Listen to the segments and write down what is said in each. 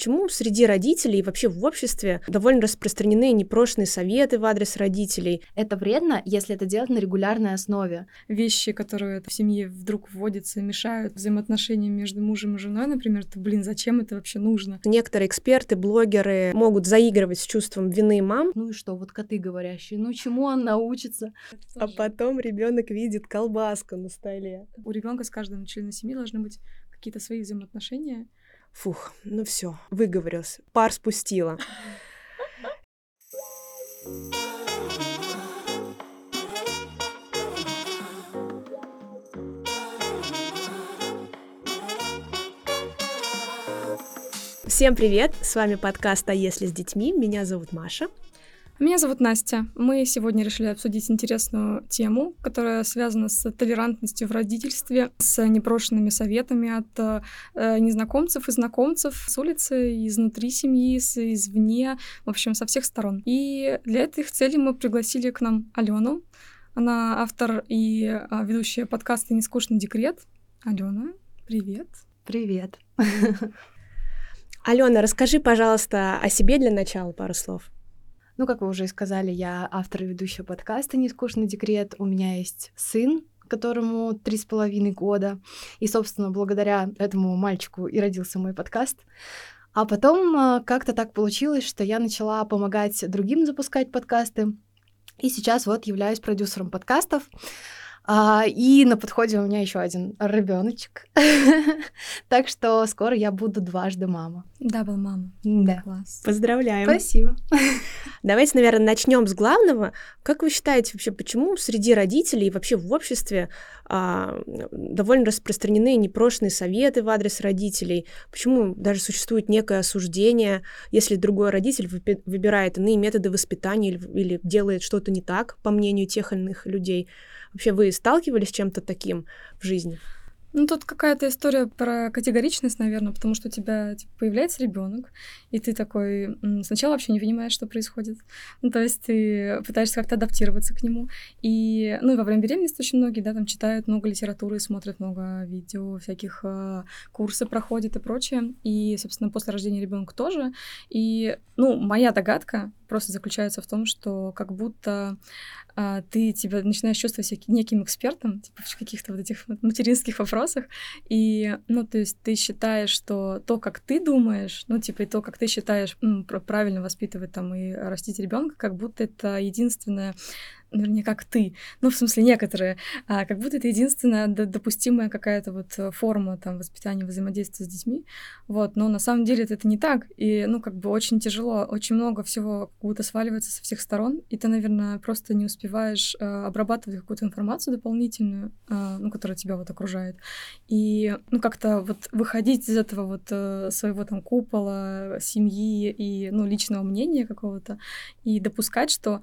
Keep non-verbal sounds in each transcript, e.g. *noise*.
почему среди родителей и вообще в обществе довольно распространены непрошенные советы в адрес родителей. Это вредно, если это делать на регулярной основе. Вещи, которые в семье вдруг вводятся, мешают взаимоотношениям между мужем и женой, например, то, блин, зачем это вообще нужно? Некоторые эксперты, блогеры могут заигрывать с чувством вины мам. Ну и что, вот коты говорящие, ну чему он научится? А потом ребенок видит колбаску на столе. У ребенка с каждым членом семьи должны быть какие-то свои взаимоотношения. Фух, ну все, выговорился. Пар спустила. Всем привет! С вами подкаст «А если с детьми?» Меня зовут Маша. Меня зовут Настя. Мы сегодня решили обсудить интересную тему, которая связана с толерантностью в родительстве, с непрошенными советами от э, незнакомцев и знакомцев с улицы, изнутри семьи, с, извне, в общем, со всех сторон. И для этих целей мы пригласили к нам Алену. Она автор и э, ведущая подкаста «Нескучный декрет». Алена, привет. Привет. *laughs* Алена, расскажи, пожалуйста, о себе для начала пару слов. Ну, как вы уже сказали, я автор и ведущая подкаста «Нескучный декрет». У меня есть сын, которому три с половиной года. И, собственно, благодаря этому мальчику и родился мой подкаст. А потом а, как-то так получилось, что я начала помогать другим запускать подкасты. И сейчас вот являюсь продюсером подкастов. А, и на подходе у меня еще один ребеночек. *laughs* так что скоро я буду дважды мама. Дабл мама. Да. Класс. Поздравляем. Спасибо. *laughs* Давайте, наверное, начнем с главного. Как вы считаете вообще, почему среди родителей и вообще в обществе а, довольно распространены непрошенные советы в адрес родителей? Почему даже существует некое осуждение, если другой родитель выбирает иные методы воспитания или, или делает что-то не так, по мнению тех или иных людей? Вообще вы сталкивались с чем-то таким в жизни? Ну, тут какая-то история про категоричность, наверное, потому что у тебя типа, появляется ребенок, и ты такой сначала вообще не понимаешь, что происходит. Ну, то есть ты пытаешься как-то адаптироваться к нему. И, ну, и во время беременности очень многие, да, там читают много литературы, смотрят много видео, всяких э, курсы проходят и прочее. И, собственно, после рождения ребенка тоже. И, ну, моя догадка просто заключается в том, что как будто а, ты тебя начинаешь чувствовать себя неким экспертом, типа в каких-то вот этих материнских вопросах, и, ну, то есть ты считаешь, что то, как ты думаешь, ну, типа, и то, как ты считаешь м, правильно воспитывать там и растить ребенка, как будто это единственное вернее, как ты, ну, в смысле, некоторые, а, как будто это единственная допустимая какая-то вот э, форма там воспитания, взаимодействия с детьми, вот, но на самом деле это, не так, и, ну, как бы очень тяжело, очень много всего как будто сваливается со всех сторон, и ты, наверное, просто не успеваешь а, обрабатывать какую-то информацию дополнительную, а, ну, которая тебя вот окружает, и, ну, как-то вот выходить из этого вот своего там купола, семьи и, ну, личного мнения какого-то, и допускать, что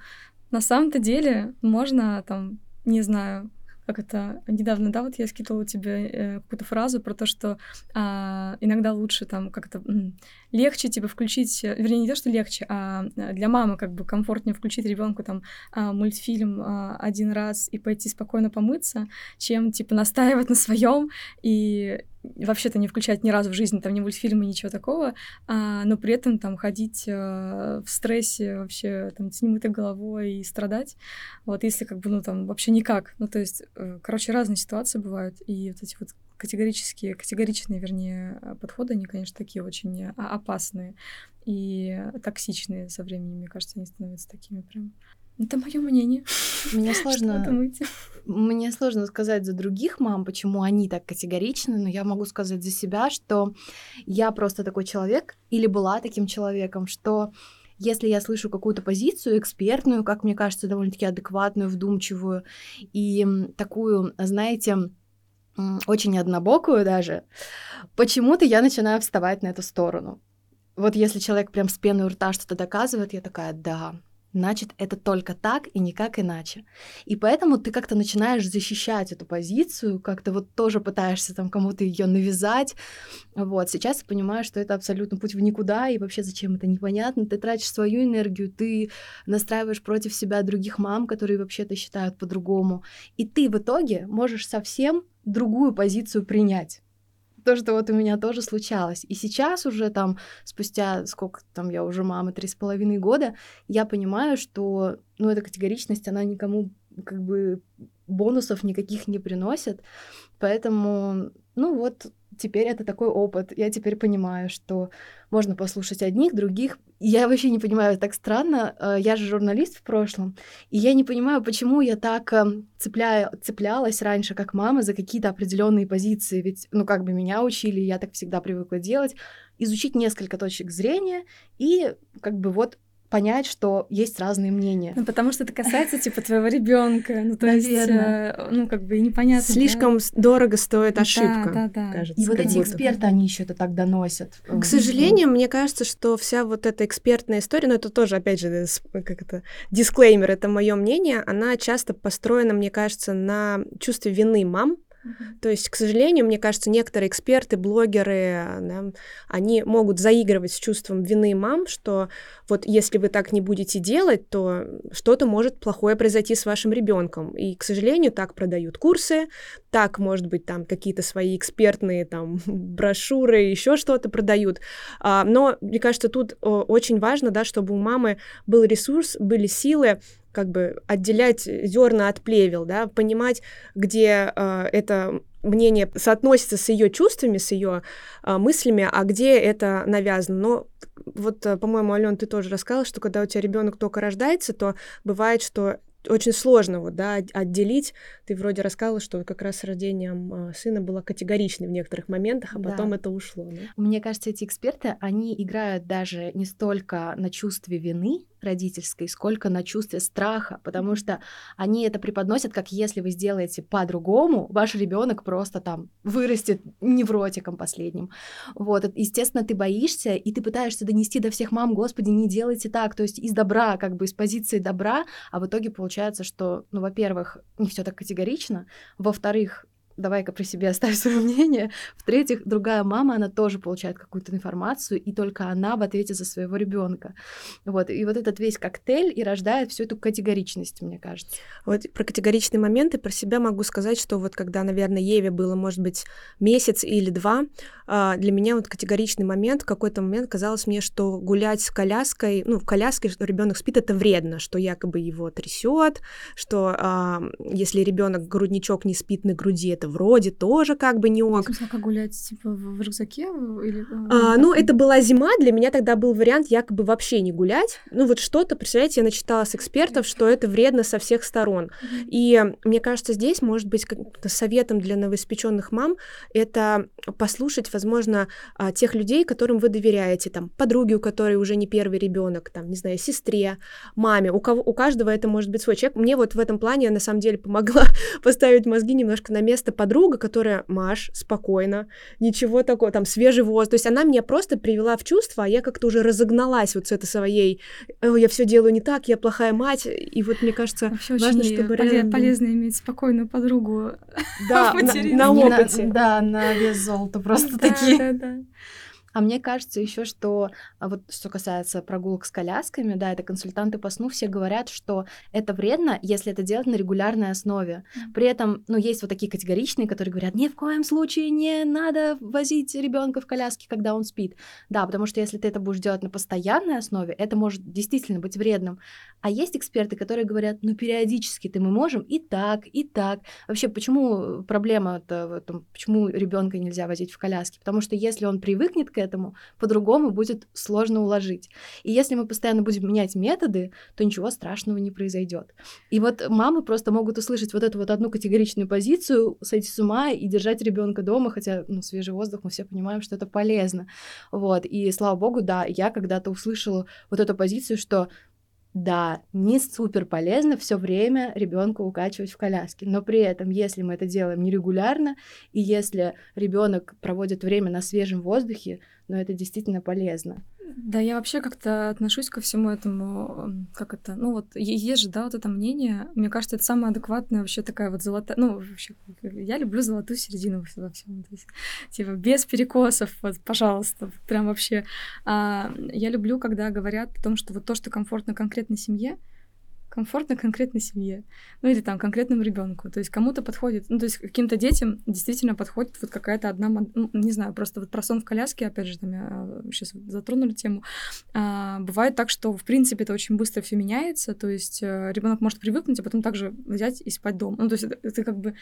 на самом-то деле можно там, не знаю, как это недавно, да, вот я скидывала тебе э, какую-то фразу про то, что а, иногда лучше там как-то легче типа включить, э, вернее не то, что легче, а э, для мамы как бы комфортнее включить ребенку там а, мультфильм а, один раз и пойти спокойно помыться, чем типа настаивать на своем. И вообще-то не включать ни разу в жизни там ни мультфильмы, ничего такого, а, но при этом там ходить а, в стрессе вообще там с немытой головой и страдать, вот если как бы ну там вообще никак, ну то есть, короче, разные ситуации бывают, и вот эти вот категорические, категоричные, вернее, подходы, они, конечно, такие очень а, опасные и токсичные со временем, мне кажется, они становятся такими прям. Это мое мнение. Мне *laughs* сложно. Мне сложно сказать за других мам, почему они так категоричны, но я могу сказать за себя, что я просто такой человек или была таким человеком, что если я слышу какую-то позицию экспертную, как мне кажется, довольно-таки адекватную, вдумчивую и такую, знаете, очень однобокую даже, почему-то я начинаю вставать на эту сторону. Вот если человек прям с пеной у рта что-то доказывает, я такая, да, значит, это только так и никак иначе. И поэтому ты как-то начинаешь защищать эту позицию, как-то вот тоже пытаешься там кому-то ее навязать. Вот, сейчас я понимаю, что это абсолютно путь в никуда, и вообще зачем это непонятно. Ты тратишь свою энергию, ты настраиваешь против себя других мам, которые вообще-то считают по-другому. И ты в итоге можешь совсем другую позицию принять то, что вот у меня тоже случалось. И сейчас уже там, спустя сколько там я уже мама, три с половиной года, я понимаю, что, ну, эта категоричность, она никому как бы бонусов никаких не приносит. Поэтому, ну вот, теперь это такой опыт. Я теперь понимаю, что можно послушать одних, других. Я вообще не понимаю, так странно. Э, я же журналист в прошлом, и я не понимаю, почему я так эм, цепляю, цеплялась раньше, как мама, за какие-то определенные позиции. Ведь, ну, как бы меня учили, я так всегда привыкла делать. Изучить несколько точек зрения и как бы вот понять, что есть разные мнения. Ну, потому что это касается, типа, твоего ребенка. Ну, то Наверное. есть, э, ну, как бы непонятно. Слишком да? дорого стоит ошибка, да, да, да. кажется. И вот эти эксперты, они еще это так доносят. К сожалению, мне кажется, что вся вот эта экспертная история, ну, это тоже, опять же, как это, дисклеймер, это мое мнение, она часто построена, мне кажется, на чувстве вины мам, то есть, к сожалению, мне кажется, некоторые эксперты, блогеры, да, они могут заигрывать с чувством вины мам, что вот если вы так не будете делать, то что-то может плохое произойти с вашим ребенком. И, к сожалению, так продают курсы, так, может быть, там какие-то свои экспертные там *laughs* брошюры, еще что-то продают. А, но, мне кажется, тут очень важно, да, чтобы у мамы был ресурс, были силы как бы отделять зерна от плевел, да, понимать, где э, это мнение соотносится с ее чувствами, с ее э, мыслями, а где это навязано. Но вот, э, по-моему, Ален, ты тоже рассказала, что когда у тебя ребенок только рождается, то бывает, что очень сложно вот, да, отделить. Ты вроде рассказала, что как раз с рождением а, сына была категоричной в некоторых моментах, а потом да. это ушло. Да? Мне кажется, эти эксперты, они играют даже не столько на чувстве вины, родительской, сколько на чувстве страха, потому что они это преподносят, как если вы сделаете по-другому, ваш ребенок просто там вырастет невротиком последним. Вот, естественно, ты боишься, и ты пытаешься донести до всех мам, господи, не делайте так, то есть из добра, как бы из позиции добра, а в итоге получается, что, ну, во-первых, не все так категорично, во-вторых, давай-ка при себе оставь *laughs* свое мнение. В-третьих, другая мама, она тоже получает какую-то информацию, и только она в ответе за своего ребенка. Вот, и вот этот весь коктейль и рождает всю эту категоричность, мне кажется. Вот про категоричные моменты про себя могу сказать, что вот когда, наверное, Еве было, может быть, месяц или два, а, для меня вот категоричный момент, в какой-то момент казалось мне, что гулять с коляской, ну, в коляске, ребенок спит, это вредно, что якобы его трясет, что а, если ребенок грудничок не спит на груди, это вроде тоже как бы не ок. А как гулять, типа, в рюкзаке? Или... А, ну, это была зима, для меня тогда был вариант якобы вообще не гулять. Ну, вот что-то, представляете, я начитала с экспертов, что это вредно со всех сторон. И мне кажется, здесь, может быть, советом для новоиспеченных мам это послушать возможно, а, тех людей, которым вы доверяете, там, подруге, у которой уже не первый ребенок, там, не знаю, сестре, маме, у, кого, у каждого это может быть свой человек. Мне вот в этом плане на самом деле помогла *laughs* поставить мозги немножко на место подруга, которая, Маш, спокойно, ничего такого, там, свежий воздух. То есть она меня просто привела в чувство, а я как-то уже разогналась вот с этой своей, я все делаю не так, я плохая мать, и вот мне кажется, Вообще важно, чтобы полез, рядом... полезно иметь спокойную подругу. Да, *laughs* на, на опыте. На, да, на вес золота просто такие. Да, да. А мне кажется еще, что а вот что касается прогулок с колясками, да, это консультанты по сну все говорят, что это вредно, если это делать на регулярной основе. При этом, ну, есть вот такие категоричные, которые говорят, ни в коем случае не надо возить ребенка в коляске, когда он спит. Да, потому что если ты это будешь делать на постоянной основе, это может действительно быть вредным. А есть эксперты, которые говорят, ну, периодически-то мы можем и так, и так. Вообще, почему проблема-то в этом, почему ребенка нельзя возить в коляске? Потому что если он привыкнет к этому, по-другому будет сложно уложить. И если мы постоянно будем менять методы, то ничего страшного не произойдет. И вот мамы просто могут услышать вот эту вот одну категоричную позицию, сойти с ума и держать ребенка дома, хотя, ну, свежий воздух, мы все понимаем, что это полезно. Вот, и слава богу, да, я когда-то услышала вот эту позицию, что да, не супер полезно все время ребенка укачивать в коляске, но при этом, если мы это делаем нерегулярно, и если ребенок проводит время на свежем воздухе, но это действительно полезно. Да, я вообще как-то отношусь ко всему этому, как это, ну вот есть же, да, вот это мнение, мне кажется, это самая адекватная вообще такая вот золотая, ну вообще, я люблю золотую середину во всем, то есть, типа, без перекосов, вот, пожалуйста, прям вообще. А, я люблю, когда говорят о том, что вот то, что комфортно конкретной семье, комфортно конкретной семье, ну или там конкретному ребенку. То есть кому-то подходит, ну то есть каким-то детям действительно подходит вот какая-то одна, ну, не знаю, просто вот про сон в коляске, опять же, там я сейчас затронули тему. А, бывает так, что в принципе это очень быстро все меняется, то есть э, ребенок может привыкнуть, а потом также взять и спать дома. Ну то есть это, это как бы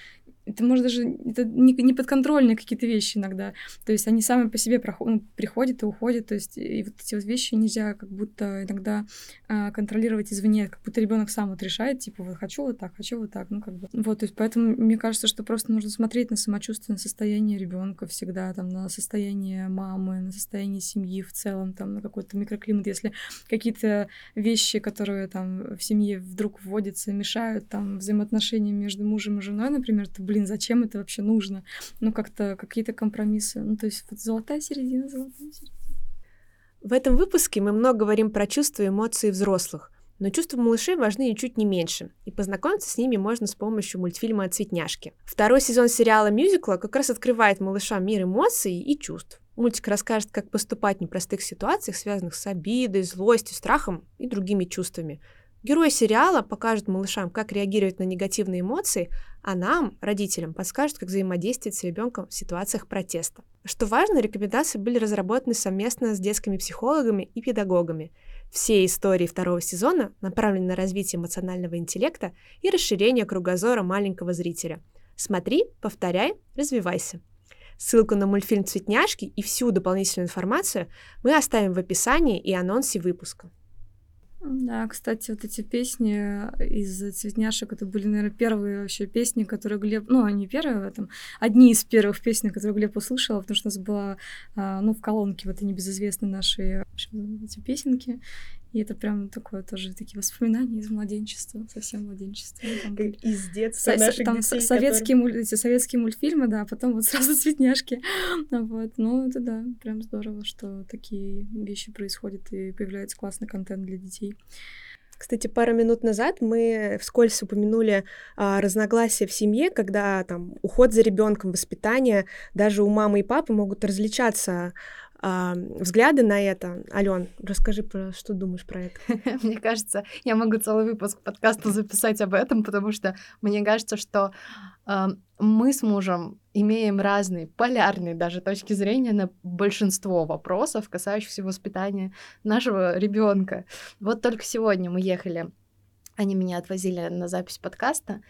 это может даже это не, не подконтрольные какие-то вещи иногда. То есть они сами по себе проход, ну, приходят и уходят. То есть и вот эти вот вещи нельзя как будто иногда а, контролировать извне, как будто ребенок сам вот решает, типа, вот хочу вот так, хочу вот так. Ну, как бы. Вот, то есть поэтому мне кажется, что просто нужно смотреть на самочувствие, на состояние ребенка всегда, там, на состояние мамы, на состояние семьи в целом, там, на какой-то микроклимат. Если какие-то вещи, которые там в семье вдруг вводятся, мешают там взаимоотношениям между мужем и женой, например, то, блин, зачем это вообще нужно? Ну, как-то какие-то компромиссы. Ну, то есть вот золотая середина, золотая середина. В этом выпуске мы много говорим про чувства и эмоции взрослых, но чувства малышей важны ничуть не меньше, и познакомиться с ними можно с помощью мультфильма «Цветняшки». Второй сезон сериала «Мюзикла» как раз открывает малышам мир эмоций и чувств. Мультик расскажет, как поступать в непростых ситуациях, связанных с обидой, злостью, страхом и другими чувствами. Герои сериала покажут малышам, как реагировать на негативные эмоции, а нам, родителям, подскажут, как взаимодействовать с ребенком в ситуациях протеста. Что важно, рекомендации были разработаны совместно с детскими психологами и педагогами. Все истории второго сезона направлены на развитие эмоционального интеллекта и расширение кругозора маленького зрителя. Смотри, повторяй, развивайся. Ссылку на мультфильм «Цветняшки» и всю дополнительную информацию мы оставим в описании и анонсе выпуска. Да, кстати, вот эти песни из «Цветняшек» это были, наверное, первые вообще песни, которые Глеб... Ну, они первые в этом. Одни из первых песен, которые Глеб услышала, потому что у нас была, а, ну, в колонке вот они небезызвестные наши эти песенки. И это прям такое тоже такие воспоминания из младенчества, совсем младенчества. Там, из детства со- наших Там детей, советские, которые... муль... эти советские мультфильмы, да, а потом вот сразу цветняшки. вот. Ну, это да, прям здорово, что такие вещи происходят и появляется классный контент для детей. Кстати, пару минут назад мы вскользь упомянули а, разногласия в семье, когда там уход за ребенком, воспитание, даже у мамы и папы могут различаться взгляды на это. Ален, расскажи, про, что думаешь про это. *laughs* Мне кажется, я могу целый выпуск подкаста записать об этом, потому что мне кажется, что мы с мужем имеем разные, полярные даже точки зрения на большинство вопросов, касающихся воспитания нашего ребенка. Вот только сегодня мы ехали, они меня отвозили на запись подкаста,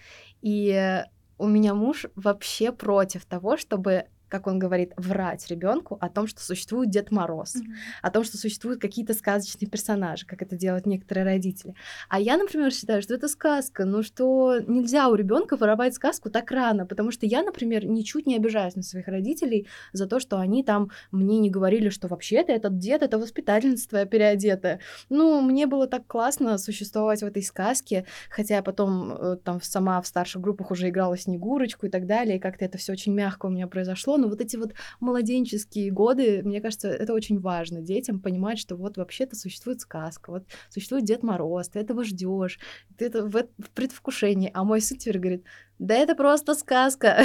и у меня муж вообще против того, чтобы как он говорит, врать ребенку о том, что существует Дед Мороз, mm-hmm. о том, что существуют какие-то сказочные персонажи, как это делают некоторые родители. А я, например, считаю, что это сказка, ну что нельзя у ребенка воровать сказку так рано, потому что я, например, ничуть не обижаюсь на своих родителей за то, что они там мне не говорили, что вообще-то этот дед это воспитательница твоя переодетая. Ну, мне было так классно существовать в этой сказке, хотя я потом э, там сама в старших группах уже играла Снегурочку и так далее, и как-то это все очень мягко у меня произошло, но вот эти вот младенческие годы, мне кажется, это очень важно детям понимать, что вот вообще-то существует сказка, вот существует Дед Мороз, ты этого ждешь, ты это в, в предвкушении. А мой сын теперь говорит, да это просто сказка.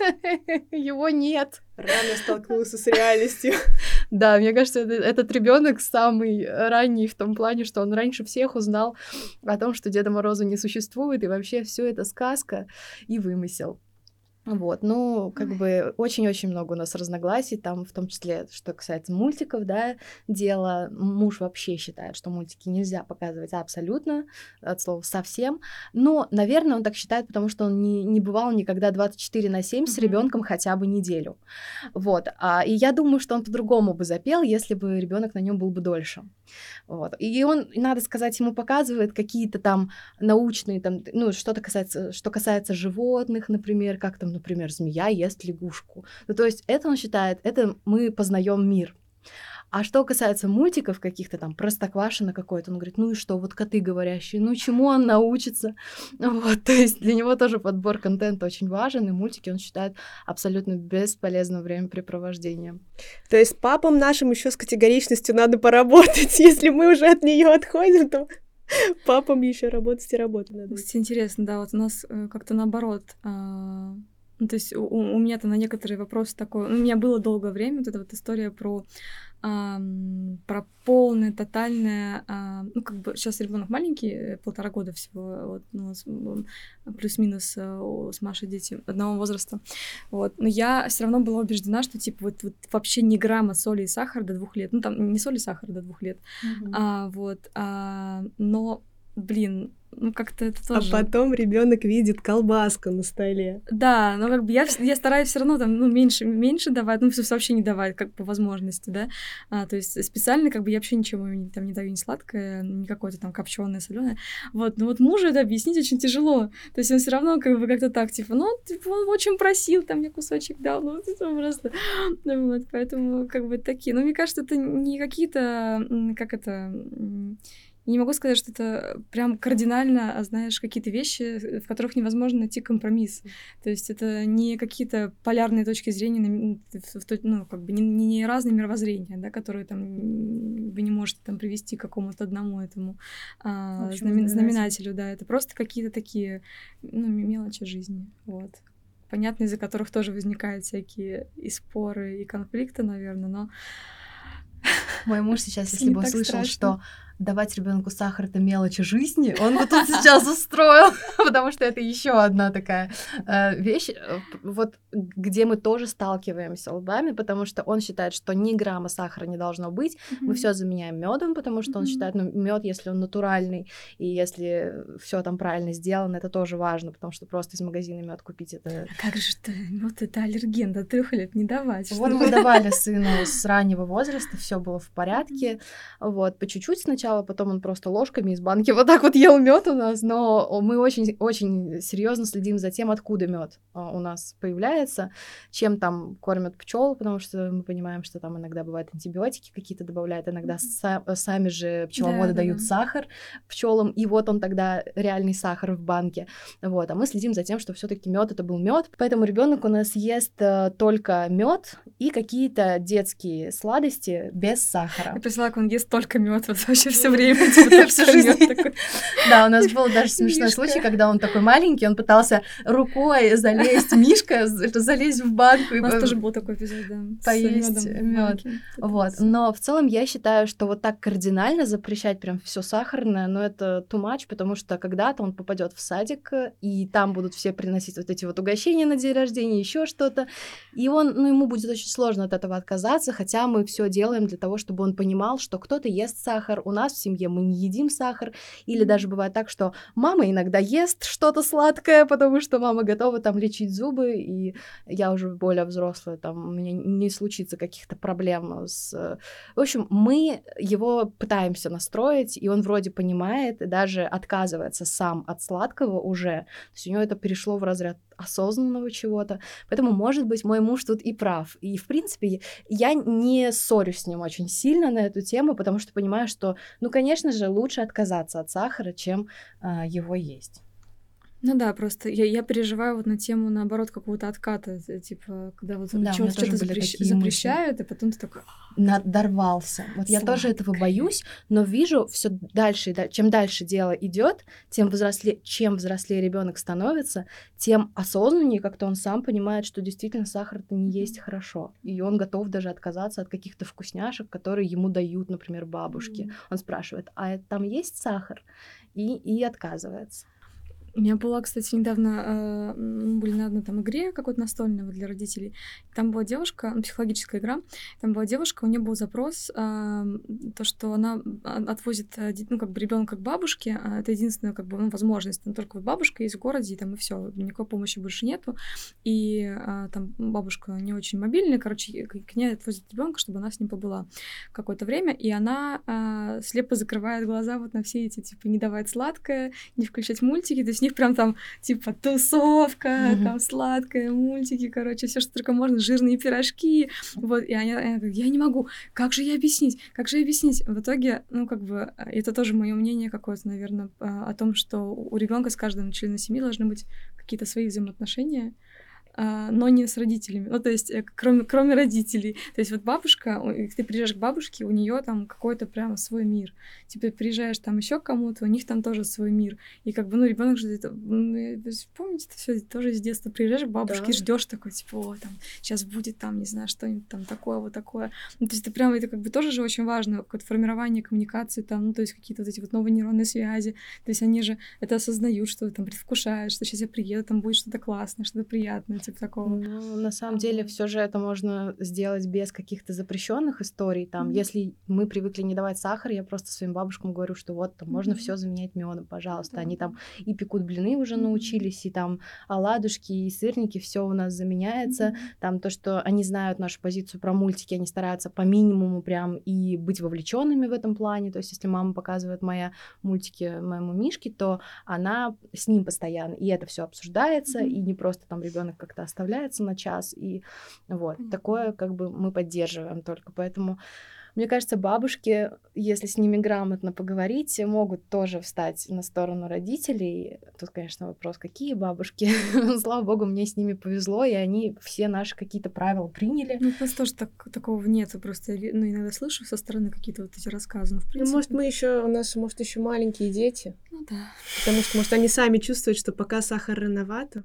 *laughs* Его нет. Рано столкнулся с реальностью. *laughs* Да, мне кажется, этот ребенок самый ранний в том плане, что он раньше всех узнал о том, что Деда Мороза не существует, и вообще все это сказка и вымысел. Вот, ну, как бы очень-очень много у нас разногласий, там, в том числе, что касается мультиков, да, дело. Муж вообще считает, что мультики нельзя показывать абсолютно, от слова совсем. Но, наверное, он так считает, потому что он не, не бывал никогда 24 на 7 с ребенком хотя бы неделю. Вот. А, и я думаю, что он по-другому бы запел, если бы ребенок на нем был бы дольше. Вот. И он, надо сказать, ему показывает какие-то там научные, там, ну, что-то касается, что касается животных, например, как там например, змея ест лягушку. Ну, то есть это он считает, это мы познаем мир. А что касается мультиков каких-то там, простоквашина какой-то, он говорит, ну и что, вот коты говорящие, ну чему он научится? *laughs* Вот, то есть для него тоже подбор контента очень важен, и мультики он считает абсолютно бесполезным времяпрепровождением. То есть папам нашим еще с категоричностью надо поработать, *laughs* если мы уже от нее отходим, то *laughs* папам еще работать и работать надо. Кстати, интересно, да, вот у нас э, как-то наоборот а, ну, то есть у, у меня-то на некоторые вопросы такое... У меня было долгое время вот эта вот история про, про полное, тотальное, а, ну, как бы сейчас ребенок маленький, полтора года всего, вот, ну, плюс-минус э, с Машей дети одного возраста, вот, но я все равно была убеждена, что, типа, вот, вот вообще ни грамма соли и сахара до двух лет, ну, там, не соли и сахара до двух лет, mm-hmm. а, вот, а, но, блин, ну как-то это а тоже. А потом ребенок видит колбаску на столе. Да, но как бы я, я стараюсь все равно там, ну, меньше, меньше давать, ну, вообще не давать, как по возможности, да. А, то есть специально как бы я вообще ничего там не даю, не сладкое, не какое-то там копченое, соленое. Вот, но вот мужу это объяснить очень тяжело. То есть он все равно как бы как-то так, типа, ну, типа, он очень просил, там мне кусочек дал, ну, это просто. Ну, вот, поэтому как бы такие. Но мне кажется, это не какие-то, как это не могу сказать, что это прям кардинально, а знаешь, какие-то вещи, в которых невозможно найти компромисс. То есть это не какие-то полярные точки зрения, ну, как бы не, не разные мировоззрения, да, которые там вы не можете там привести к какому-то одному этому а, общем, знамен, знаменателю, да, это просто какие-то такие, ну, мелочи жизни, вот. Понятно, из-за которых тоже возникают всякие и споры, и конфликты, наверное, но... Мой муж *laughs* сейчас, если бы услышал, что давать ребенку сахар это мелочи жизни, он бы тут сейчас устроил, *laughs* потому что это еще одна такая э, вещь, э, вот где мы тоже сталкиваемся лбами, потому что он считает, что ни грамма сахара не должно быть, mm-hmm. мы все заменяем медом, потому что mm-hmm. он считает, ну мед, если он натуральный и если все там правильно сделано, это тоже важно, потому что просто из магазина мед купить это. А как же это мед это аллерген, до трех лет не давать. Вот мы давали сыну с раннего возраста, все было в порядке, вот по чуть-чуть сначала сначала, потом он просто ложками из банки *laughs* вот так вот ел мед у нас, но мы очень, очень серьезно следим за тем, откуда мед а, у нас появляется, чем там кормят пчел, потому что мы понимаем, что там иногда бывают антибиотики какие-то добавляют, иногда са- сами же пчеловоды да, дают да. сахар пчелам, и вот он тогда реальный сахар в банке, вот, а мы следим за тем, что все-таки мед это был мед, поэтому ребенок у нас ест э, только мед и какие-то детские сладости без сахара. Я представляю, как он ест только мед, *laughs* вот вообще все время, *laughs* типа, всю жизнь. Да, у нас был даже смешной случай, когда он такой маленький, он пытался рукой залезть, Мишка, залезть в банку. У нас тоже был такой эпизод, да. Поесть мед. Вот. Но в целом я считаю, что вот так кардинально запрещать прям все сахарное, но это too much, потому что когда-то он попадет в садик, и там будут все приносить вот эти вот угощения на день рождения, еще что-то, и он, ну, ему будет очень сложно от этого отказаться, хотя мы все делаем для того, чтобы он понимал, что кто-то ест сахар, у нас нас в семье мы не едим сахар, или даже бывает так, что мама иногда ест что-то сладкое, потому что мама готова там лечить зубы, и я уже более взрослая, там у меня не случится каких-то проблем с... В общем, мы его пытаемся настроить, и он вроде понимает, и даже отказывается сам от сладкого уже, то есть у него это перешло в разряд осознанного чего-то. Поэтому, может быть, мой муж тут и прав. И, в принципе, я не ссорюсь с ним очень сильно на эту тему, потому что понимаю, что, ну, конечно же, лучше отказаться от сахара, чем э, его есть. Ну да, просто я, я переживаю вот на тему, наоборот, какого-то отката, типа, когда вот да, что-то запрещ... запрещают, мысли. и потом ты такой... Надорвался. Вот Сладкое. я тоже этого боюсь, но вижу все дальше, чем дальше дело идет, тем взрослее, чем взрослее ребенок становится, тем осознаннее как-то он сам понимает, что действительно сахар это не есть хорошо. И он готов даже отказаться от каких-то вкусняшек, которые ему дают, например, бабушки. Mm. Он спрашивает, а там есть сахар? И, и отказывается. У меня была, кстати, недавно, э, были на одной там игре какой-то настольной для родителей. Там была девушка, ну, психологическая игра, там была девушка, у нее был запрос, э, то, что она отвозит, э, ну, как бы ребенка к бабушке, а это единственная, как бы, ну, возможность, там только бабушка есть в городе, и там и все, никакой помощи больше нету, и э, там бабушка не очень мобильная, короче, к ней отвозит ребенка, чтобы она с ним побыла какое-то время, и она э, слепо закрывает глаза вот на все эти, типа, не давать сладкое, не включать мультики, то есть у них прям там, типа, тусовка, mm-hmm. там, сладкое, мультики, короче, все, что только можно, жирные пирожки, вот, и они, они говорят, я не могу, как же я объяснить, как же я объяснить? В итоге, ну, как бы, это тоже мое мнение какое-то, наверное, о том, что у ребенка с каждым членом семьи должны быть какие-то свои взаимоотношения, а, но не с родителями. Ну, то есть, э, кроме, кроме родителей. То есть, вот бабушка, ты приезжаешь к бабушке, у нее там какой-то прямо свой мир. Типа, приезжаешь там еще к кому-то, у них там тоже свой мир. И как бы, ну, ребенок же это, помните, это все тоже с детства приезжаешь к бабушке, да. ждешь такой, типа, о, там, сейчас будет там, не знаю, что-нибудь там такое, вот такое. Ну, то есть, это прямо, это как бы тоже же очень важно, какое-то формирование коммуникации там, ну, то есть, какие-то вот эти вот новые нейронные связи. То есть, они же это осознают, что там предвкушаешь, что сейчас я приеду, там будет что-то классное, что-то приятное, типа такого. Ну, на самом деле, все же это можно сделать без каких-то запрещенных историй. Там, mm-hmm. если мы привыкли не давать сахар, я просто своим бабушкам говорю, что вот там mm-hmm. можно все заменять медом, пожалуйста. Mm-hmm. Они там и пекут блины уже mm-hmm. научились, и там оладушки, и сырники, все у нас заменяется. Mm-hmm. Там то, что они знают нашу позицию про мультики, они стараются по минимуму прям и быть вовлеченными в этом плане. То есть, если мама показывает моя мультики моему Мишке, то она с ним постоянно, и это все обсуждается, mm-hmm. и не просто там ребенок как-то оставляется на час, и вот mm-hmm. такое как бы мы поддерживаем только, поэтому мне кажется, бабушки, если с ними грамотно поговорить, могут тоже встать на сторону родителей. Тут, конечно, вопрос, какие бабушки. *laughs* Слава богу, мне с ними повезло, и они все наши какие-то правила приняли. Ну, у нас тоже так, такого нет. Просто ну, иногда слышу со стороны какие-то вот эти рассказы. Но, в принципе... Ну, может, мы еще, у нас, может, еще маленькие дети. Ну да. Потому что, может, они сами чувствуют, что пока сахар рановато.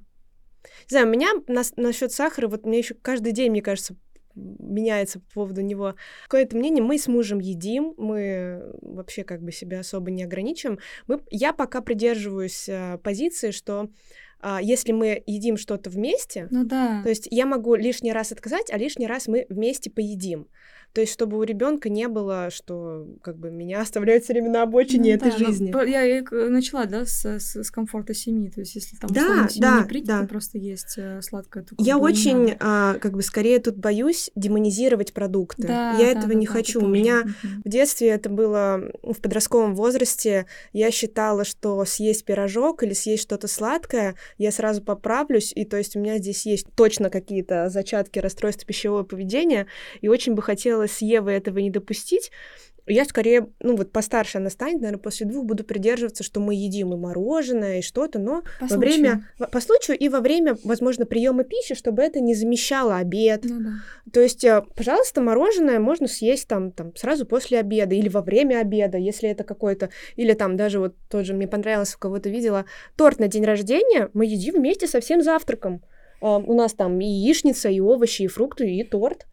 Не знаю, у меня на, насчет сахара, вот мне еще каждый день, мне кажется, меняется по поводу него какое-то мнение. Мы с мужем едим, мы вообще как бы себя особо не ограничиваем. Мы, я пока придерживаюсь э, позиции, что а, если мы едим что-то вместе, ну да. то есть я могу лишний раз отказать, а лишний раз мы вместе поедим. То есть, чтобы у ребенка не было, что как бы меня оставляют все время на обочине ну, этой да, жизни. Я начала, да, с, с, с комфорта семьи. То есть, если там да, да, не прийти, да. просто есть э, сладкое, то Я очень, а, как бы, скорее тут боюсь демонизировать продукты. Да, я да, этого да, не да, хочу. У меня угу. в детстве это было в подростковом возрасте. Я считала, что съесть пирожок или съесть что-то сладкое, я сразу поправлюсь, и то есть у меня здесь есть точно какие-то зачатки расстройства пищевого поведения, и очень бы хотелось с Евой этого не допустить, я скорее, ну вот постарше она станет, наверное, после двух буду придерживаться, что мы едим и мороженое, и что-то, но по во случаю. время, по случаю и во время, возможно, приема пищи, чтобы это не замещало обед. Ну, да. То есть, э, пожалуйста, мороженое можно съесть там, там сразу после обеда или во время обеда, если это какой-то, или там даже вот тот же, мне понравилось, у кого-то видела, торт на день рождения мы едим вместе со всем завтраком. Uh, у нас там и яичница, и овощи, и фрукты, и торт.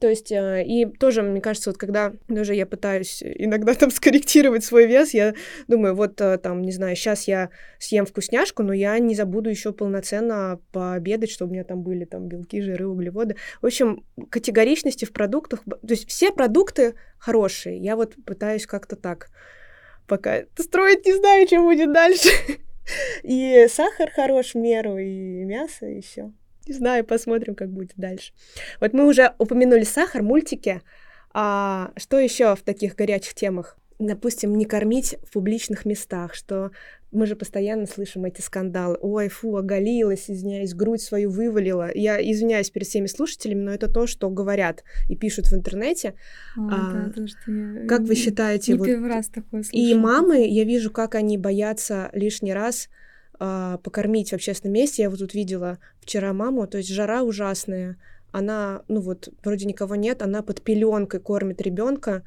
То есть, э, и тоже, мне кажется, вот когда даже я пытаюсь иногда там скорректировать свой вес, я думаю, вот э, там, не знаю, сейчас я съем вкусняшку, но я не забуду еще полноценно пообедать, чтобы у меня там были там белки, жиры, углеводы. В общем, категоричности в продуктах, то есть все продукты хорошие. Я вот пытаюсь как-то так пока строить, не знаю, что будет дальше. *laughs* И сахар хорош в меру, и мясо еще. Не знаю, посмотрим, как будет дальше. Вот мы уже упомянули сахар, мультики. А что еще в таких горячих темах? Допустим, не кормить в публичных местах, что мы же постоянно слышим эти скандалы. Ой, фу, оголилась, извиняюсь, грудь свою вывалила. Я извиняюсь перед всеми слушателями, но это то, что говорят и пишут в интернете. О, а, да, то, что я как вы считаете? Не вот, первый раз такое слышу. И мамы, я вижу, как они боятся лишний раз а, покормить в общественном месте. Я вот тут видела вчера маму, то есть жара ужасная. Она, ну вот, вроде никого нет, она под пеленкой кормит ребенка.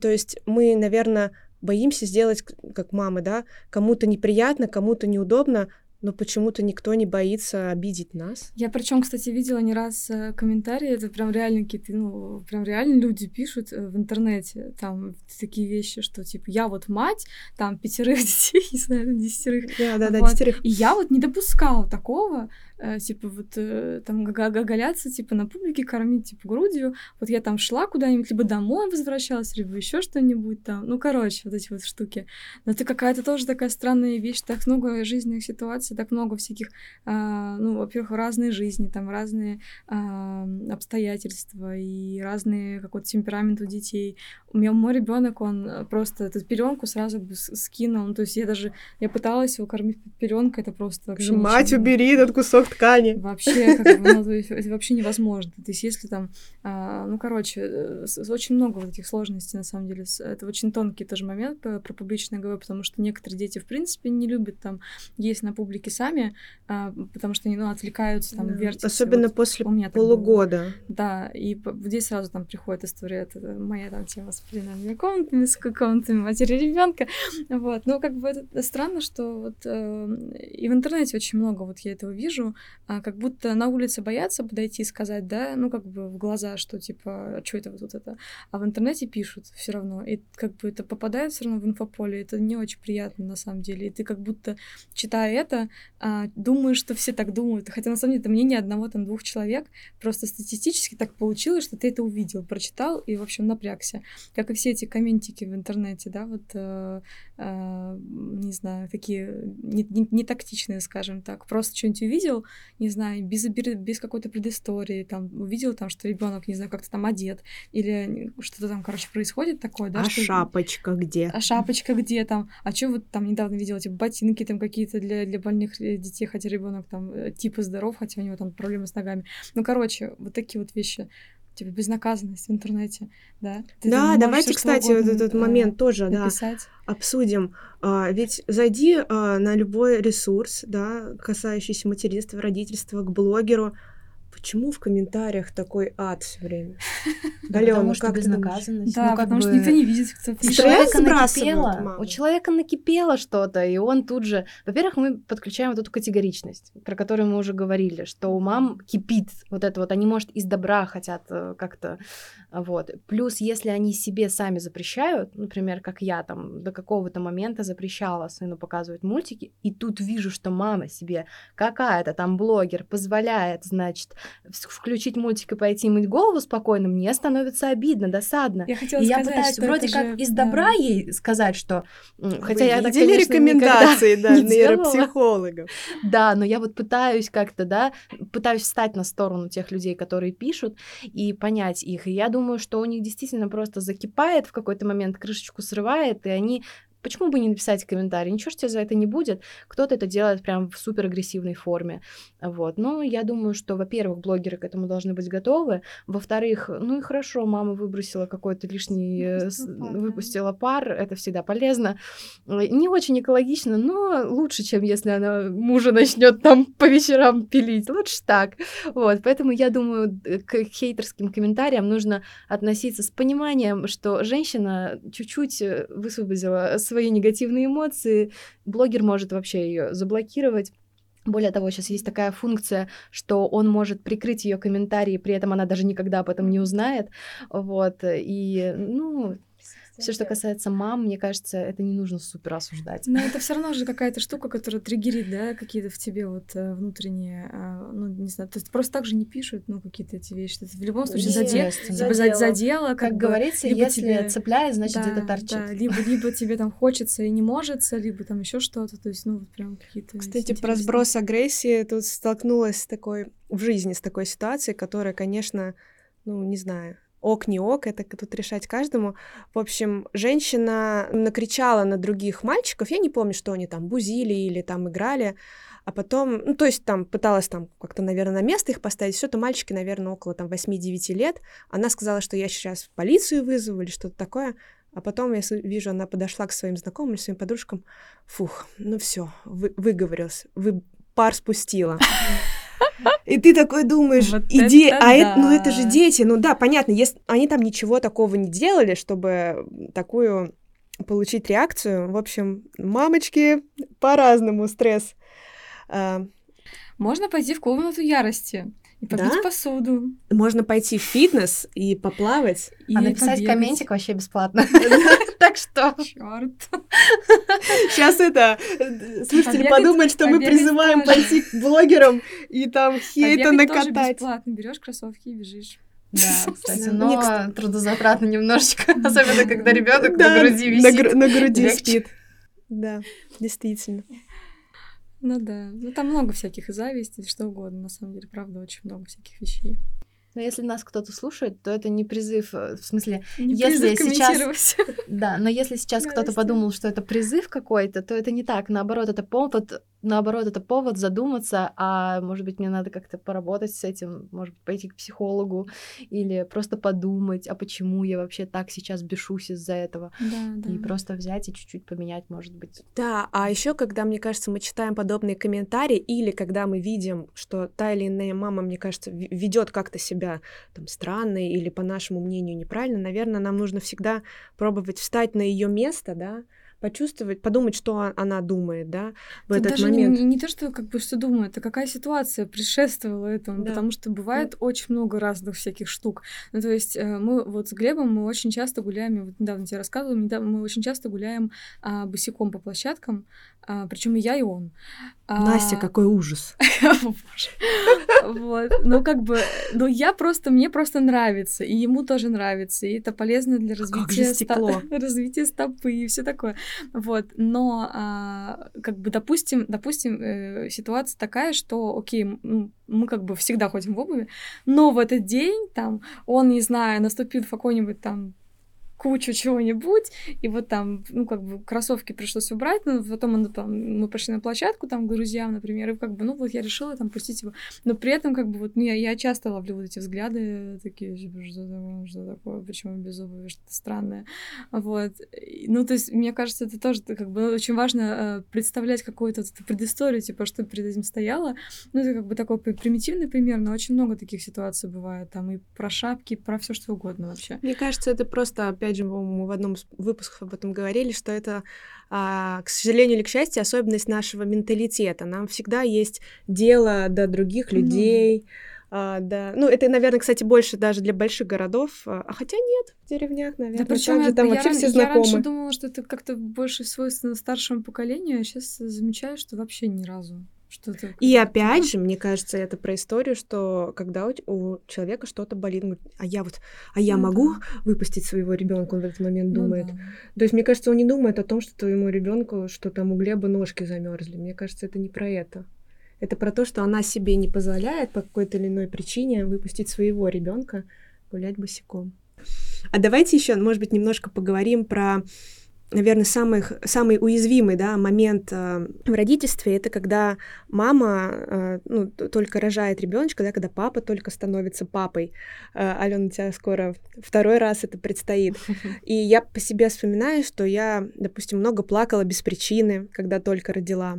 То есть мы, наверное, боимся сделать, как мамы, да, кому-то неприятно, кому-то неудобно, но почему-то никто не боится обидеть нас. Я причем, кстати, видела не раз э, комментарии, это прям реально какие-то, ну, прям реально люди пишут э, в интернете там такие вещи, что типа я вот мать, там пятерых *laughs* детей, не знаю, десятерых. Да, да, да, вот. десятерых. И я вот не допускала такого, э, типа вот э, там гагаляться, типа на публике кормить, типа грудью. Вот я там шла куда-нибудь, либо домой возвращалась, либо еще что-нибудь там. Ну, короче, вот эти вот штуки. Но это какая-то тоже такая странная вещь, так много жизненных ситуаций, так много всяких, э, ну, во-первых, разные жизни, там разные э, обстоятельства и разные какой-то темперамент у детей. У меня мой ребенок, он э, просто эту пеленку сразу бы скинул. Ну, то есть я даже я пыталась его кормить пеленкой, это просто вообще. Мать, ничего. убери этот кусок ткани. Вообще, как бы, ну, это вообще невозможно. То есть, если там, а, ну, короче, э, очень много вот этих сложностей, на самом деле. Это очень тонкий тоже момент про, про публичное ГВ, потому что некоторые дети, в принципе, не любят там есть на публике сами, а, потому что они, ну, отвлекаются, там, да. вертятся. Особенно вот, после полугода. Да, и здесь сразу там приходит история, это моя там тема с пленарными комнатами, с комнатами матери ребенка. Вот. Но как бы это странно, что вот э, и в интернете очень много вот я этого вижу, а, как будто на улице боятся подойти и сказать, да, ну как бы в глаза, что типа, что это вот тут это, а в интернете пишут все равно, и как бы это попадает все равно в инфополе, это не очень приятно на самом деле, и ты как будто читая это, а, думаешь, что все так думают, хотя на самом деле это мнение одного там двух человек, просто статистически так получилось, что ты это увидел, прочитал и, в общем, напрягся. Как и все эти комментики в интернете, да, вот, э, э, не знаю, такие не, не, не тактичные, скажем так. Просто что-нибудь увидел, не знаю, без, без какой-то предыстории, там, увидел там, что ребенок, не знаю, как-то там одет, или что-то там, короче, происходит такое, да. А что... шапочка где? А шапочка где там? А что вот там недавно видела, типа, ботинки там какие-то для, для больных детей, хотя ребенок там э, типа здоров, хотя у него там проблемы с ногами. Ну, короче, вот такие вот вещи типа безнаказанность в интернете, да. Ты да, давайте, кстати, вот этот момент тоже, написать. да, обсудим. А, ведь зайди а, на любой ресурс, да, касающийся материнства, родительства, к блогеру, Почему в комментариях такой ад все время? *laughs* Алена, потому что безнаказанность. Да, ну, потому что никто не видит, кто. У человека накипело, у человека накипело что-то, и он тут же... Во-первых, мы подключаем вот эту категоричность, про которую мы уже говорили, что у мам кипит вот это вот, они, может, из добра хотят э, как-то, вот. Плюс, если они себе сами запрещают, например, как я там до какого-то момента запрещала сыну показывать мультики, и тут вижу, что мама себе какая-то там блогер позволяет, значит, включить мультик и пойти мыть голову спокойно, мне становится обидно, досадно. Я хотела и сказать, я пытаюсь вроде как же... из добра да. ей сказать, что... Хотя Вы я так, конечно, рекомендации *laughs* да, нейропсихологов. Да, но я вот пытаюсь как-то, да, пытаюсь встать на сторону тех людей, которые пишут, и понять их. И я думаю, что у них действительно просто закипает в какой-то момент, крышечку срывает, и они Почему бы не написать комментарий? Ничего ж тебе за это не будет. Кто-то это делает прям в супер агрессивной форме. Вот. Но я думаю, что, во-первых, блогеры к этому должны быть готовы. Во-вторых, ну и хорошо, мама выбросила какой-то лишний, э, выпустила пар, это всегда полезно. Не очень экологично, но лучше, чем если она мужа начнет там по вечерам пилить. Лучше так. Вот. Поэтому я думаю, к хейтерским комментариям нужно относиться с пониманием, что женщина чуть-чуть э, высвободила свои негативные эмоции, блогер может вообще ее заблокировать. Более того, сейчас есть такая функция, что он может прикрыть ее комментарии, при этом она даже никогда об этом не узнает. Вот. И, ну, все, что касается мам, мне кажется, это не нужно супер осуждать. Но это *laughs* все равно же какая-то штука, которая триггерит, да, какие-то в тебе вот э, внутренние, а, ну, не знаю, то есть просто так же не пишут, ну, какие-то эти вещи. Это в любом случае типа, задело. задело. Как, как бы, говорится, либо если тебе... цепляет, значит, да, где-то торчит. Да, либо, либо тебе там хочется и не может, либо там еще что-то, то есть, ну, вот прям какие-то... Кстати, про сброс агрессии тут столкнулась с такой, в жизни с такой ситуацией, которая, конечно, ну, не знаю, ок, не ок, это тут решать каждому. В общем, женщина накричала на других мальчиков, я не помню, что они там бузили или там играли, а потом, ну, то есть там пыталась там как-то, наверное, на место их поставить, все это мальчики, наверное, около там 8-9 лет. Она сказала, что я сейчас полицию вызову или что-то такое. А потом я вижу, она подошла к своим знакомым, своим подружкам. Фух, ну все, вы, выговорился, вы пар спустила. *laughs* И ты такой думаешь, вот иди, это а да. это, ну это же дети, ну да, понятно, если они там ничего такого не делали, чтобы такую получить реакцию. В общем, мамочки по-разному стресс. А, Можно пойти в комнату ярости и помыть да? посуду. Можно пойти в фитнес и поплавать. И а написать побегать. комментик вообще бесплатно. *laughs* Так что... Черт. Сейчас это... Слушатели подумают, что мы призываем пойти к блогерам и там хейта накатать. бесплатно. Берешь кроссовки и бежишь. Да, *laughs* кстати, но трудозатратно немножечко, *laughs* особенно когда ребенок на груди висит. На груди спит. Да, действительно. Ну да. Ну там много всяких и зависти, что угодно, на самом деле, правда, очень много всяких вещей. Но если нас кто-то слушает, то это не призыв, э, в смысле, не если сейчас... Да, но если сейчас *laughs* кто-то подумал, что это призыв какой-то, то это не так. Наоборот, это повод, наоборот, это повод задуматься, а может быть, мне надо как-то поработать с этим, может быть, пойти к психологу или просто подумать, а почему я вообще так сейчас бешусь из-за этого. Да, да. И просто взять и чуть-чуть поменять, может быть. Да, а еще, когда, мне кажется, мы читаем подобные комментарии, или когда мы видим, что та или иная мама, мне кажется, ведет как-то себя там странной или, по нашему мнению, неправильно, наверное, нам нужно всегда пробовать встать на ее место, да, почувствовать, подумать, что она думает, да, в Это этот даже момент. Не, не то, что как бы что думает, а какая ситуация предшествовала этому, да. потому что бывает да. очень много разных всяких штук. Ну, то есть э, мы вот с Глебом мы очень часто гуляем, я вот недавно тебе рассказывала, мы очень часто гуляем а, босиком по площадкам, а, причем и я, и он. Настя, а... какой ужас. *laughs* Вот. Ну, как бы, ну, я просто, мне просто нравится, и ему тоже нравится, и это полезно для развития, стекло. *laughs* развития стопы и все такое. Вот. Но, а, как бы, допустим, допустим, э, ситуация такая, что, окей, мы как бы всегда ходим в обуви, но в этот день, там, он, не знаю, наступил в какой-нибудь там кучу чего-нибудь, и вот там, ну, как бы, кроссовки пришлось убрать, но потом он, там, мы пошли на площадку, там, к друзьям, например, и как бы, ну, вот я решила там пустить его, но при этом, как бы, вот, ну, я, я часто ловлю вот эти взгляды, такие, типа, что такое, что такое, почему без обуви, что-то странное, вот, ну, то есть, мне кажется, это тоже, как бы, очень важно э, представлять какую-то предысторию, типа, что перед этим стояло, ну, это, как бы, такой примитивный пример, но очень много таких ситуаций бывает, там, и про шапки, про все что угодно вообще. Мне кажется, это просто, опять же, мы в одном из выпусков об этом говорили, что это, а, к сожалению или к счастью, особенность нашего менталитета. Нам всегда есть дело до других людей, mm-hmm. А, да. Ну, это, наверное, кстати, больше даже для больших городов. А, а хотя нет, в деревнях, наверное. Да, причем также, там я, вообще ран... все знакомы. Я раньше думала, что это как-то больше свойственно старшему поколению, а сейчас замечаю, что вообще ни разу. Что-то и опять же, мне кажется, это про историю, что когда у, человека что-то болит, говорит, а я вот, а я ну, могу да. выпустить своего ребенка, он в этот момент ну думает. Ну, да. То есть, мне кажется, он не думает о том, что твоему ребенку, что там у Глеба ножки замерзли. Мне кажется, это не про это. Это про то, что она себе не позволяет по какой-то или иной причине выпустить своего ребенка гулять босиком. А давайте еще, может быть, немножко поговорим про наверное, самый, самый уязвимый да, момент э, в родительстве это когда мама э, ну, только рожает ребеночка, да, когда папа только становится папой. Э, Алена, у тебя скоро второй раз это предстоит. *laughs* И я по себе вспоминаю, что я, допустим, много плакала без причины, когда только родила.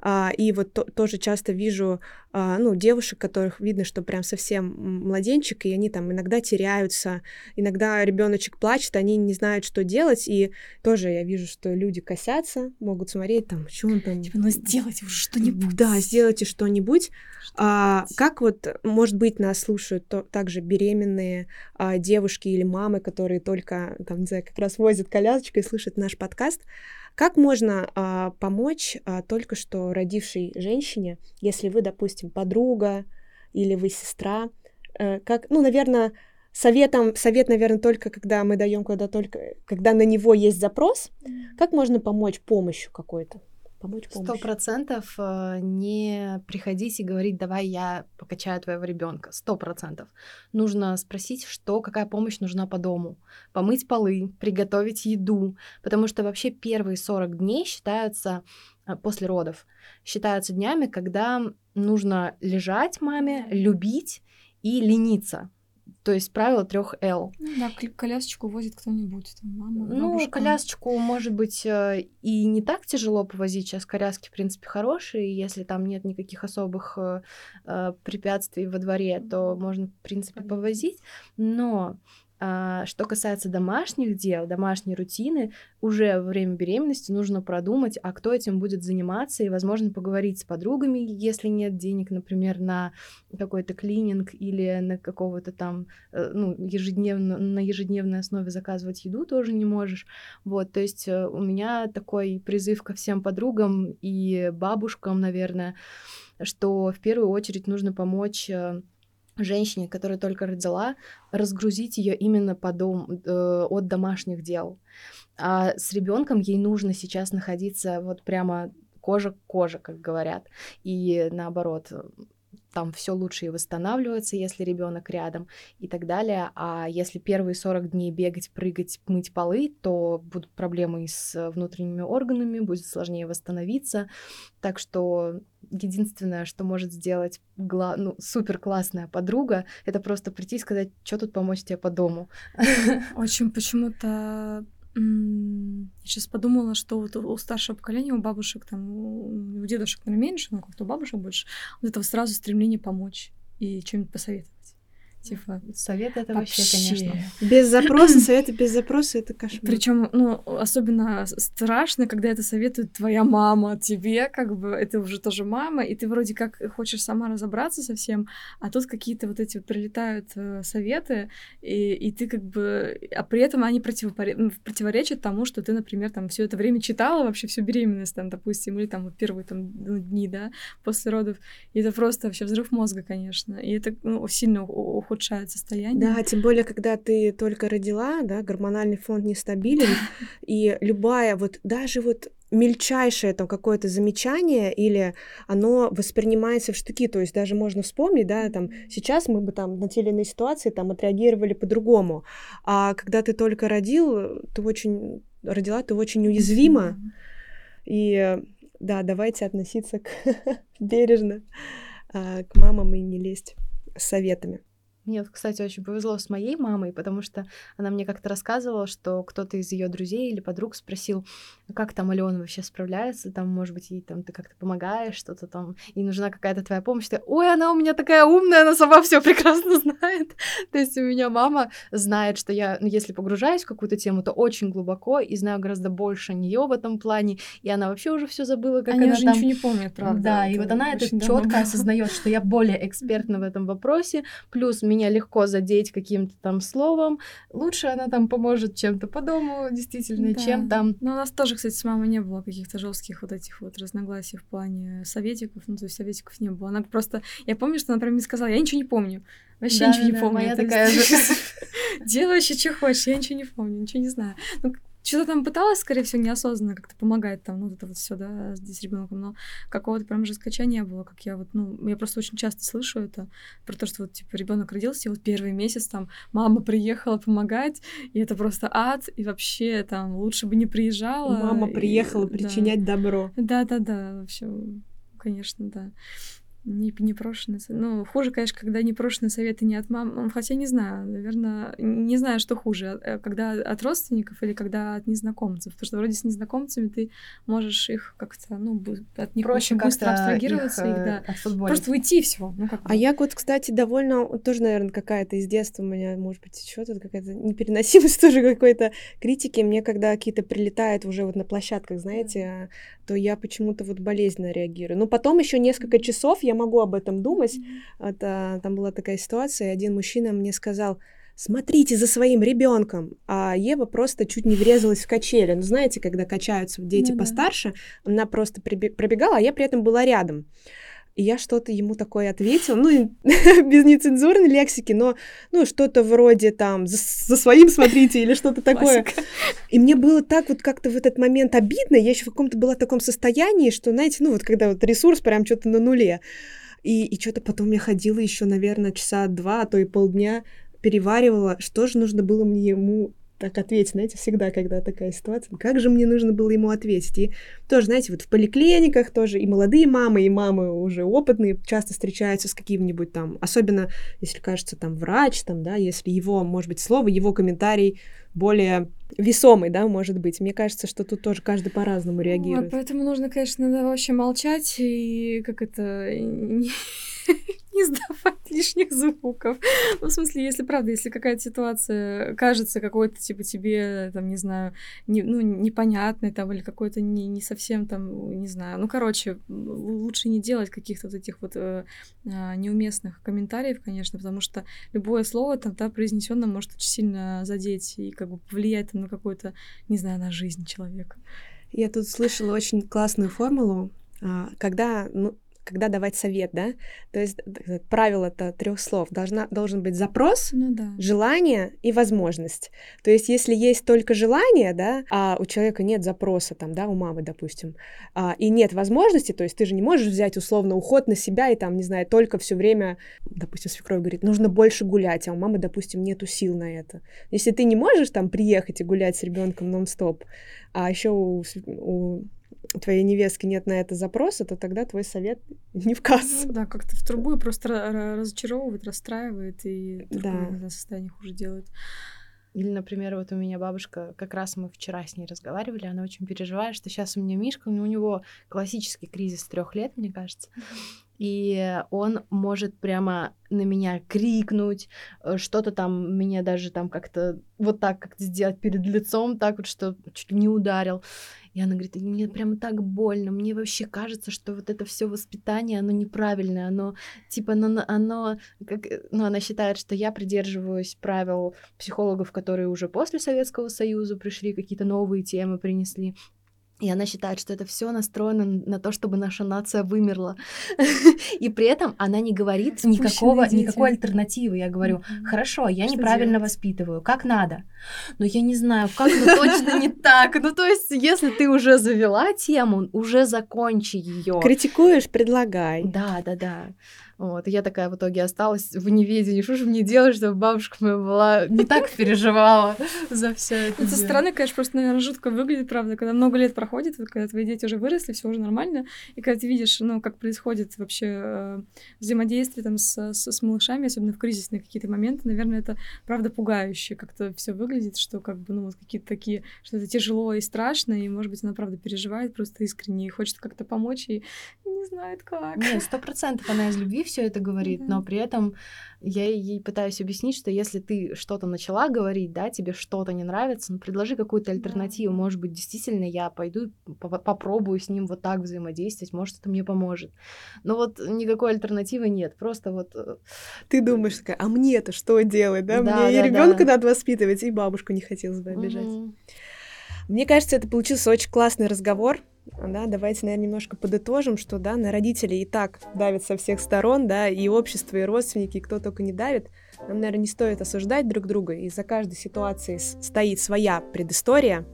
А, и вот то, тоже часто вижу а, ну, девушек, которых видно, что прям совсем младенчик, и они там иногда теряются, иногда ребеночек плачет, они не знают, что делать, и тоже я вижу, что люди косятся, могут смотреть там, что он там... Типа, ну сделайте уже что-нибудь. Да, сделайте что-нибудь. А, как вот, может быть, нас слушают то, также беременные а, девушки или мамы, которые только, там, не знаю, как раз возят колясочку и слушают наш подкаст, как можно а, помочь а, только что родившей женщине, если вы, допустим, подруга или вы сестра? А, как, ну, наверное, советом, совет, наверное, только когда мы даем куда только, когда на него есть запрос. Как можно помочь помощью какой-то? Помочь Сто процентов э, не приходить и говорить, давай я покачаю твоего ребенка. Сто процентов. Нужно спросить, что, какая помощь нужна по дому. Помыть полы, приготовить еду. Потому что вообще первые 40 дней считаются э, после родов, считаются днями, когда нужно лежать маме, любить и лениться. То есть правило трех Л. Ну, да, колясочку возит кто-нибудь, там, мама, Ну, бабушка. колясочку, может быть, э, и не так тяжело повозить. Сейчас коляски, в принципе, хорошие. Если там нет никаких особых э, э препятствий во дворе, то можно, в принципе, повозить. Но что касается домашних дел, домашней рутины, уже во время беременности нужно продумать, а кто этим будет заниматься, и, возможно, поговорить с подругами, если нет денег, например, на какой-то клининг или на какого-то там, э, ну, ежедневно, на ежедневной основе заказывать еду тоже не можешь. Вот, то есть э, у меня такой призыв ко всем подругам и бабушкам, наверное, что в первую очередь нужно помочь э, женщине, которая только родила, разгрузить ее именно по дом, э, от домашних дел. А с ребенком ей нужно сейчас находиться вот прямо кожа к коже, как говорят. И наоборот, там все лучше и восстанавливается, если ребенок рядом и так далее. А если первые 40 дней бегать, прыгать, мыть полы, то будут проблемы и с внутренними органами, будет сложнее восстановиться. Так что единственное, что может сделать гла- ну, супер классная подруга, это просто прийти и сказать, что тут помочь тебе по дому. Очень почему-то я сейчас подумала, что вот у старшего поколения, у бабушек, там, у дедушек, наверное, меньше, но как-то у бабушек больше, вот этого сразу стремление помочь и что-нибудь посоветовать. Типа, совет это вообще, вообще, конечно. Без запроса, советы без запроса это кошмар. Причем, ну, особенно страшно, когда это советует твоя мама тебе, как бы это уже тоже мама, и ты вроде как хочешь сама разобраться со всем, а тут какие-то вот эти вот прилетают э, советы, и, и ты как бы, а при этом они противопоре... Ну, противоречат тому, что ты, например, там все это время читала вообще всю беременность, там, допустим, или там первые там ну, дни, да, после родов, и это просто вообще взрыв мозга, конечно, и это ну, сильно уходит ухудшает состояние. Да, тем более, когда ты только родила, да, гормональный фонд нестабилен, и любая вот, даже вот мельчайшее там какое-то замечание или оно воспринимается в штуки, то есть даже можно вспомнить, да, там сейчас мы бы там на те или иные ситуации там отреагировали по-другому, а когда ты только родил, ты очень родила, ты очень уязвима, и да, давайте относиться к *laughs* бережно а, к мамам и не лезть с советами. Мне, кстати, очень повезло с моей мамой, потому что она мне как-то рассказывала, что кто-то из ее друзей или подруг спросил, как там Алена вообще справляется, там, может быть, ей там ты как-то помогаешь, что-то там, и нужна какая-то твоя помощь. Ты, ой, она у меня такая умная, она сама все прекрасно знает. *laughs* То есть у меня мама знает, что я, ну, если погружаюсь в какую-то тему, то очень глубоко и знаю гораздо больше нее в этом плане, и она вообще уже все забыла, как Они она уже там... ничего не помнят, правда. Да, и вот она это четко осознает, *laughs* что я более экспертна в этом вопросе, плюс меня легко задеть каким-то там словом, лучше она там поможет чем-то по дому, действительно, да. чем там... Ну, у нас тоже, кстати, с мамой не было каких-то жестких вот этих вот разногласий в плане советиков, ну, то есть советиков не было. Она просто... Я помню, что она прям мне сказала, я ничего не помню. Вообще да, ничего да, не помню. Моя такая же. *laughs* Делай вообще, что хочешь, я ничего не помню, ничего не знаю. Ну, что-то там пыталась, скорее всего, неосознанно как-то помогать там, ну, это вот все, да, здесь ребенком, но какого-то прям жесткача не было, как я вот, ну, я просто очень часто слышу это, про то, что вот, типа, ребенок родился, и вот первый месяц там мама приехала помогать, и это просто ад, и вообще там лучше бы не приезжала. Мама приехала и, причинять да. добро. Да-да-да, вообще, конечно, да не, непрошенные Ну, хуже, конечно, когда непрошенные советы не от мам. Хотя не знаю, наверное, не знаю, что хуже, э, когда от родственников или когда от незнакомцев. Потому что вроде с незнакомцами ты можешь их как-то, ну, от них Проще очень быстро абстрагироваться. Их, их, да. Просто уйти все. Ну, как а я вот, кстати, довольно, тоже, наверное, какая-то из детства у меня, может быть, еще тут какая-то непереносимость *laughs* тоже какой-то критики. Мне, когда какие-то прилетают уже вот на площадках, знаете, то я почему-то вот болезненно реагирую. Но потом еще несколько часов я могу об этом думать. Это, там была такая ситуация, один мужчина мне сказал, смотрите за своим ребенком. А Ева просто чуть не врезалась в качели. Ну, знаете, когда качаются дети ну, постарше, да. она просто пробегала, а я при этом была рядом. И я что-то ему такое ответила, ну, *laughs* без нецензурной лексики, но, ну, что-то вроде там «за, за своим смотрите» или что-то такое. И мне было так вот как-то в этот момент обидно, я еще в каком-то была в таком состоянии, что, знаете, ну, вот когда вот ресурс прям что-то на нуле. И, и что-то потом я ходила еще, наверное, часа два, а то и полдня, переваривала, что же нужно было мне ему так ответить, знаете, всегда, когда такая ситуация, как же мне нужно было ему ответить. И тоже, знаете, вот в поликлиниках тоже и молодые мамы, и мамы уже опытные часто встречаются с каким-нибудь там, особенно если кажется там врач, там, да, если его, может быть, слово, его комментарий более весомый, да, может быть. Мне кажется, что тут тоже каждый по-разному реагирует. Вот, поэтому нужно, конечно, да, вообще молчать и как это *laughs* не сдавать *laughs* лишних звуков. Ну, в смысле, если правда, если какая-то ситуация кажется какой-то, типа, тебе, там, не знаю, не, ну, непонятной, там, или какой-то не, не совсем, там, не знаю, ну, короче, лучше не делать каких-то вот этих вот э, э, неуместных комментариев, конечно, потому что любое слово там, да, произнесенное может очень сильно задеть и как бы повлиять там, на какую-то, не знаю, на жизнь человека. Я тут слышала очень классную формулу, а, когда ну, когда давать совет, да? То есть правило-то трех слов. Должна, должен быть запрос, ну, да. желание и возможность. То есть если есть только желание, да, а у человека нет запроса, там, да, у мамы, допустим, а, и нет возможности, то есть ты же не можешь взять условно уход на себя и там, не знаю, только все время, допустим, свекровь говорит, нужно больше гулять, а у мамы, допустим, нету сил на это. Если ты не можешь там приехать и гулять с ребенком нон-стоп, а еще у, у твоей невестки нет на это запроса, то тогда твой совет *laughs* не в кассу. Ну, да, как-то в трубу и просто разочаровывает, расстраивает и да. состояние хуже делает. Или, например, вот у меня бабушка, как раз мы вчера с ней разговаривали, она очень переживает, что сейчас у меня Мишка, у него классический кризис трех лет, мне кажется. И он может прямо на меня крикнуть, э, что-то там меня даже там как-то вот так как-то сделать перед лицом, так вот, что чуть не ударил. И она говорит, мне прям так больно, мне вообще кажется, что вот это все воспитание, оно неправильное, оно типа, оно, оно как, э, ну, она считает, что я придерживаюсь правил психологов, которые уже после Советского Союза пришли, какие-то новые темы принесли. И она считает, что это все настроено на то, чтобы наша нация вымерла. *laughs* И при этом она не говорит никакого, никакой альтернативы. Я говорю, хорошо, я неправильно воспитываю, как надо. Но я не знаю, как ну, точно не *laughs* так. Ну, то есть, если ты уже завела тему, уже закончи ее. Критикуешь, предлагай. Да, да, да. Вот, и я такая в итоге осталась в неведении, что же мне делать, чтобы бабушка моя была не так переживала *laughs* за все это. Со стороны, конечно, просто, наверное, жутко выглядит, правда, когда много лет проходит, когда твои дети уже выросли, все уже нормально, и когда ты видишь, ну, как происходит вообще э, взаимодействие там с, с, с малышами, особенно в кризисные какие-то моменты, наверное, это правда пугающе, как-то все выглядит, что как бы, ну, вот какие-то такие, что это тяжело и страшно, и, может быть, она правда переживает просто искренне и хочет как-то помочь, и не знает как. Нет, сто процентов она из любви все это говорит, mm-hmm. но при этом я ей пытаюсь объяснить, что если ты что-то начала говорить, да, тебе что-то не нравится, ну, предложи какую-то альтернативу. Mm-hmm. Может быть, действительно я пойду попробую с ним вот так взаимодействовать, может, это мне поможет. Но вот никакой альтернативы нет, просто вот... Э, ты думаешь такая, а мне-то что делать, да? да мне да, ребенка да. надо воспитывать, и бабушку не хотелось бы обижать. Mm-hmm. Мне кажется, это получился очень классный разговор. Да, давайте, наверное, немножко подытожим, что да, на родителей и так давят со всех сторон, да, и общество, и родственники, и кто только не давит. Нам, наверное, не стоит осуждать друг друга, и за каждой ситуацией стоит своя предыстория.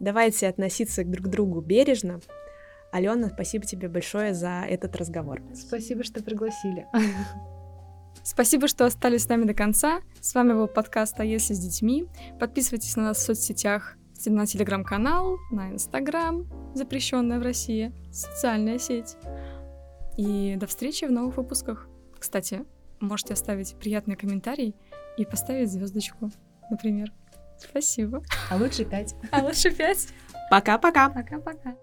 Давайте относиться друг к другу бережно. Алена, спасибо тебе большое за этот разговор. Спасибо, что пригласили. *laughs* Спасибо, что остались с нами до конца. С вами был подкаст «А если с детьми?». Подписывайтесь на нас в соцсетях на телеграм-канал, на инстаграм, запрещенная в России социальная сеть. И до встречи в новых выпусках. Кстати, можете оставить приятный комментарий и поставить звездочку, например. Спасибо. А лучше пять. А лучше пять. Пока-пока. Пока-пока.